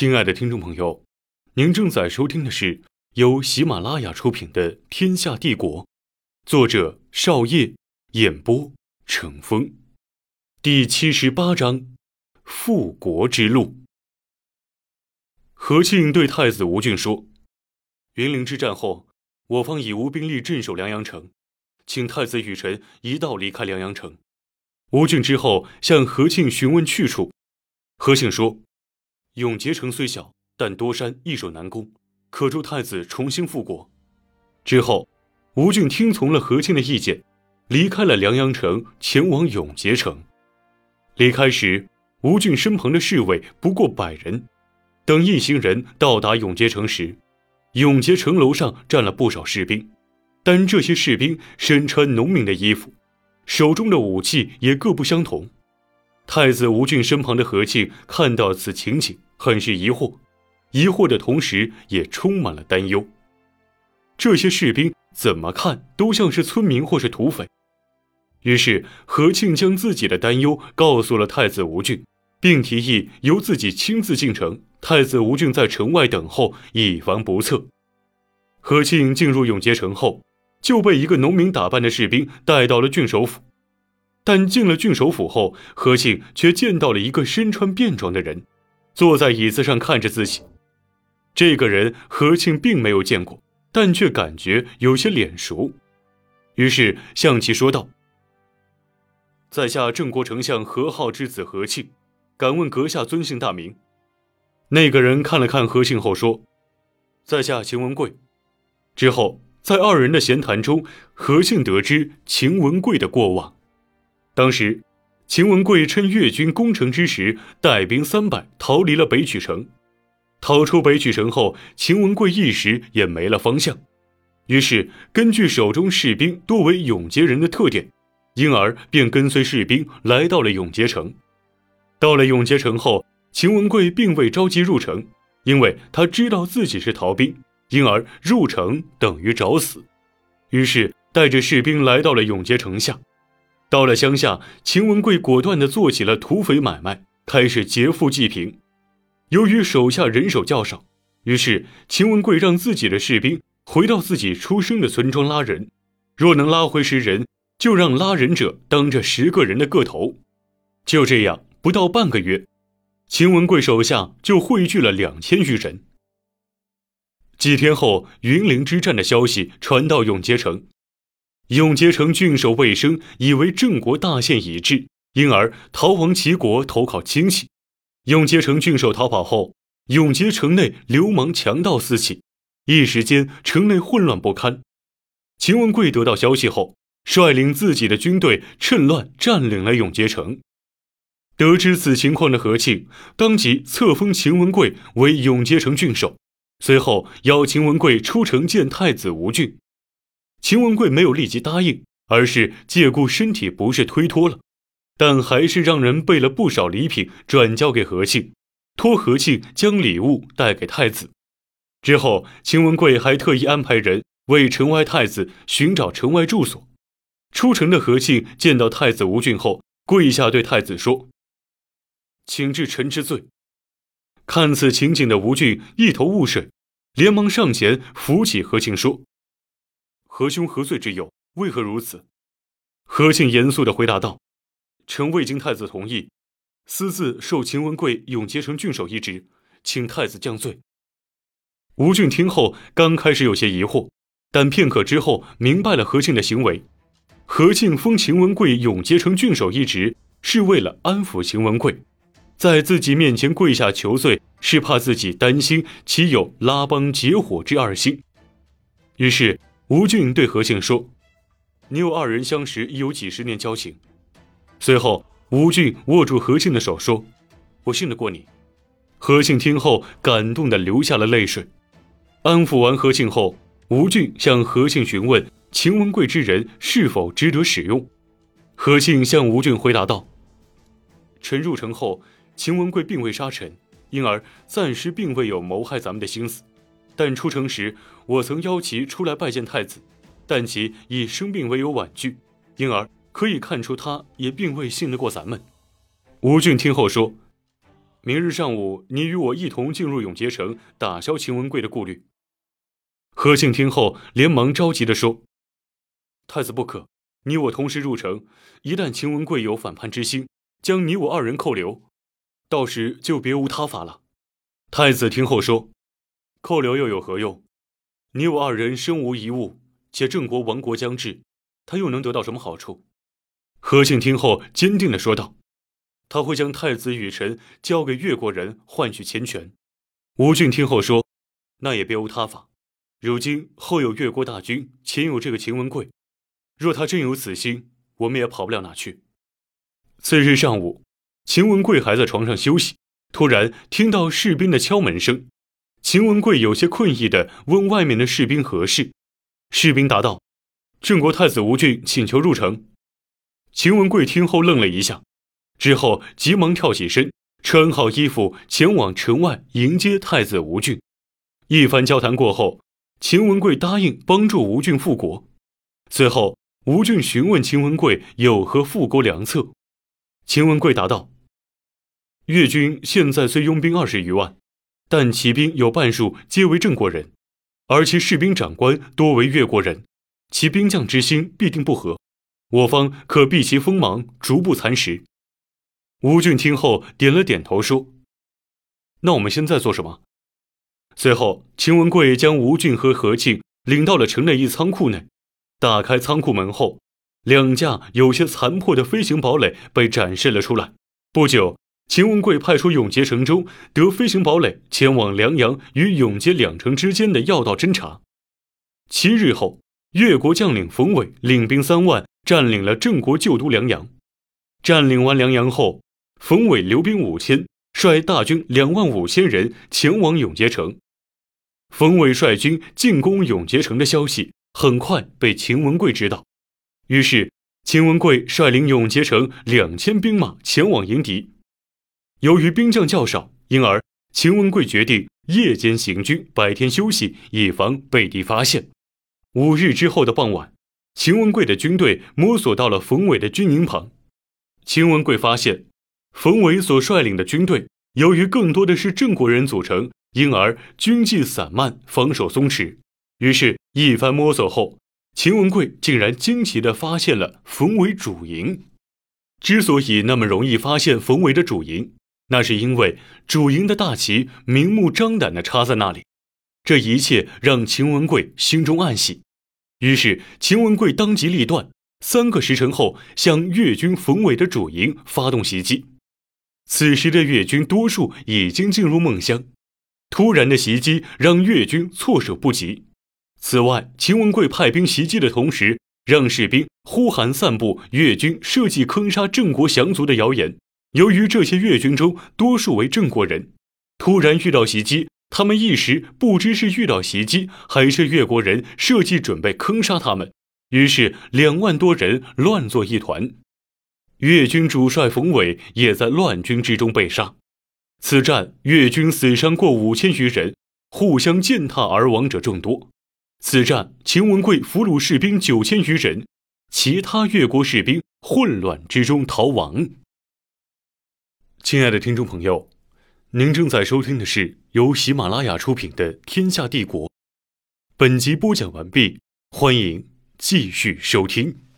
亲爱的听众朋友，您正在收听的是由喜马拉雅出品的《天下帝国》，作者少业，演播成风，第七十八章：复国之路。何庆对太子吴俊说：“云陵之战后，我方已无兵力镇守凉阳城，请太子与臣一道离开凉阳城。”吴俊之后向何庆询问去处，何庆说。永结城虽小，但多山易守难攻，可助太子重新复国。之后，吴郡听从了何庆的意见，离开了梁阳城，前往永结城。离开时，吴郡身旁的侍卫不过百人。等一行人到达永结城时，永结城楼上站了不少士兵，但这些士兵身穿农民的衣服，手中的武器也各不相同。太子吴郡身旁的何庆看到此情景，很是疑惑，疑惑的同时也充满了担忧。这些士兵怎么看都像是村民或是土匪。于是何庆将自己的担忧告诉了太子吴郡，并提议由自己亲自进城，太子吴郡在城外等候，以防不测。何庆进入永结城后，就被一个农民打扮的士兵带到了郡守府。但进了郡守府后，何庆却见到了一个身穿便装的人，坐在椅子上看着自己。这个人何庆并没有见过，但却感觉有些脸熟，于是向其说道：“在下郑国丞相何浩之子何庆，敢问阁下尊姓大名？”那个人看了看何庆后说：“在下秦文贵。”之后，在二人的闲谈中，何庆得知秦文贵的过往。当时，秦文贵趁越军攻城之时，带兵三百逃离了北曲城。逃出北曲城后，秦文贵一时也没了方向，于是根据手中士兵多为永劫人的特点，因而便跟随士兵来到了永劫城。到了永劫城后，秦文贵并未着急入城，因为他知道自己是逃兵，因而入城等于找死。于是带着士兵来到了永劫城下。到了乡下，秦文贵果断地做起了土匪买卖，开始劫富济贫。由于手下人手较少，于是秦文贵让自己的士兵回到自己出生的村庄拉人，若能拉回十人，就让拉人者当着十个人的个头。就这样，不到半个月，秦文贵手下就汇聚了两千余人。几天后，云陵之战的消息传到永结城。永结城郡守魏生以为郑国大限已至，因而逃亡齐国投靠亲戚。永结城郡守逃跑后，永结城内流氓强盗四起，一时间城内混乱不堪。秦文贵得到消息后，率领自己的军队趁乱占领了永结城。得知此情况的何庆当即册封秦文贵为永结城郡守，随后邀秦文贵出城见太子吴郡。秦文贵没有立即答应，而是借故身体不适推脱了，但还是让人备了不少礼品转交给何庆，托何庆将礼物带给太子。之后，秦文贵还特意安排人为城外太子寻找城外住所。出城的何庆见到太子吴俊后，跪下对太子说：“请治臣之罪。”看此情景的吴俊一头雾水，连忙上前扶起何庆说。何兄何罪之有？为何如此？何庆严肃地回答道：“臣未经太子同意，私自受秦文贵永结成郡守一职，请太子降罪。”吴郡听后，刚开始有些疑惑，但片刻之后明白了何庆的行为。何庆封秦文贵永结成郡守一职，是为了安抚秦文贵，在自己面前跪下求罪，是怕自己担心其有拉帮结伙之二心。于是。吴俊对何庆说：“你我二人相识已有几十年交情。”随后，吴俊握住何庆的手说：“我信得过你。”何庆听后感动的流下了泪水。安抚完何庆后，吴俊向何庆询问秦文贵之人是否值得使用。何庆向吴俊回答道：“臣入城后，秦文贵并未杀臣，因而暂时并未有谋害咱们的心思。”但出城时，我曾邀其出来拜见太子，但其以生病为由婉拒，因而可以看出他也并未信得过咱们。吴俊听后说：“明日上午，你与我一同进入永结城，打消秦文贵的顾虑。”何庆听后，连忙着急地说：“太子不可，你我同时入城，一旦秦文贵有反叛之心，将你我二人扣留，到时就别无他法了。”太子听后说：“扣留又有何用？你我二人身无一物，且郑国亡国将至，他又能得到什么好处？”何庆听后，坚定地说道：“他会将太子与臣交给越国人，换取钱权。”吴郡听后说：“那也别无他法。如今后有越国大军，前有这个秦文贵，若他真有此心，我们也跑不了哪去。”次日上午，秦文贵还在床上休息，突然听到士兵的敲门声。秦文贵有些困意地问外面的士兵何事，士兵答道：“郑国太子吴郡请求入城。”秦文贵听后愣了一下，之后急忙跳起身，穿好衣服，前往城外迎接太子吴郡。一番交谈过后，秦文贵答应帮助吴郡复国。随后，吴郡询问秦文贵有何复国良策。秦文贵答道：“越军现在虽拥兵二十余万，但骑兵有半数皆为郑国人，而其士兵长官多为越国人，其兵将之心必定不和。”我方可避其锋芒，逐步蚕食。吴俊听后点了点头，说：“那我们现在做什么？”随后，秦文贵将吴俊和何庆领到了城内一仓库内。打开仓库门后，两架有些残破的飞行堡垒被展示了出来。不久，秦文贵派出永结城中得飞行堡垒，前往梁阳与永结两城之间的要道侦察。七日后，越国将领冯伟领兵三万。占领了郑国旧都梁阳，占领完梁阳后，冯伟留兵五千，率大军两万五千人前往永结城。冯伟率军进攻永结城的消息很快被秦文贵知道，于是秦文贵率领永结城两千兵马前往迎敌。由于兵将较少，因而秦文贵决定夜间行军，白天休息，以防被敌发现。五日之后的傍晚。秦文贵的军队摸索到了冯伟的军营旁，秦文贵发现，冯伟所率领的军队由于更多的是郑国人组成，因而军纪散漫，防守松弛。于是，一番摸索后，秦文贵竟然惊奇地发现了冯伟主营。之所以那么容易发现冯伟的主营，那是因为主营的大旗明目张胆地插在那里。这一切让秦文贵心中暗喜。于是，秦文贵当机立断，三个时辰后向越军冯伟的主营发动袭击。此时的越军多数已经进入梦乡，突然的袭击让越军措手不及。此外，秦文贵派兵袭击的同时，让士兵呼喊散布越军设计坑杀郑国降族的谣言。由于这些越军中多数为郑国人，突然遇到袭击。他们一时不知是遇到袭击，还是越国人设计准备坑杀他们，于是两万多人乱作一团。越军主帅冯伟也在乱军之中被杀。此战越军死伤过五千余人，互相践踏而亡者众多。此战秦文贵俘虏士兵九千余人，其他越国士兵混乱之中逃亡。亲爱的听众朋友。您正在收听的是由喜马拉雅出品的《天下帝国》，本集播讲完毕，欢迎继续收听。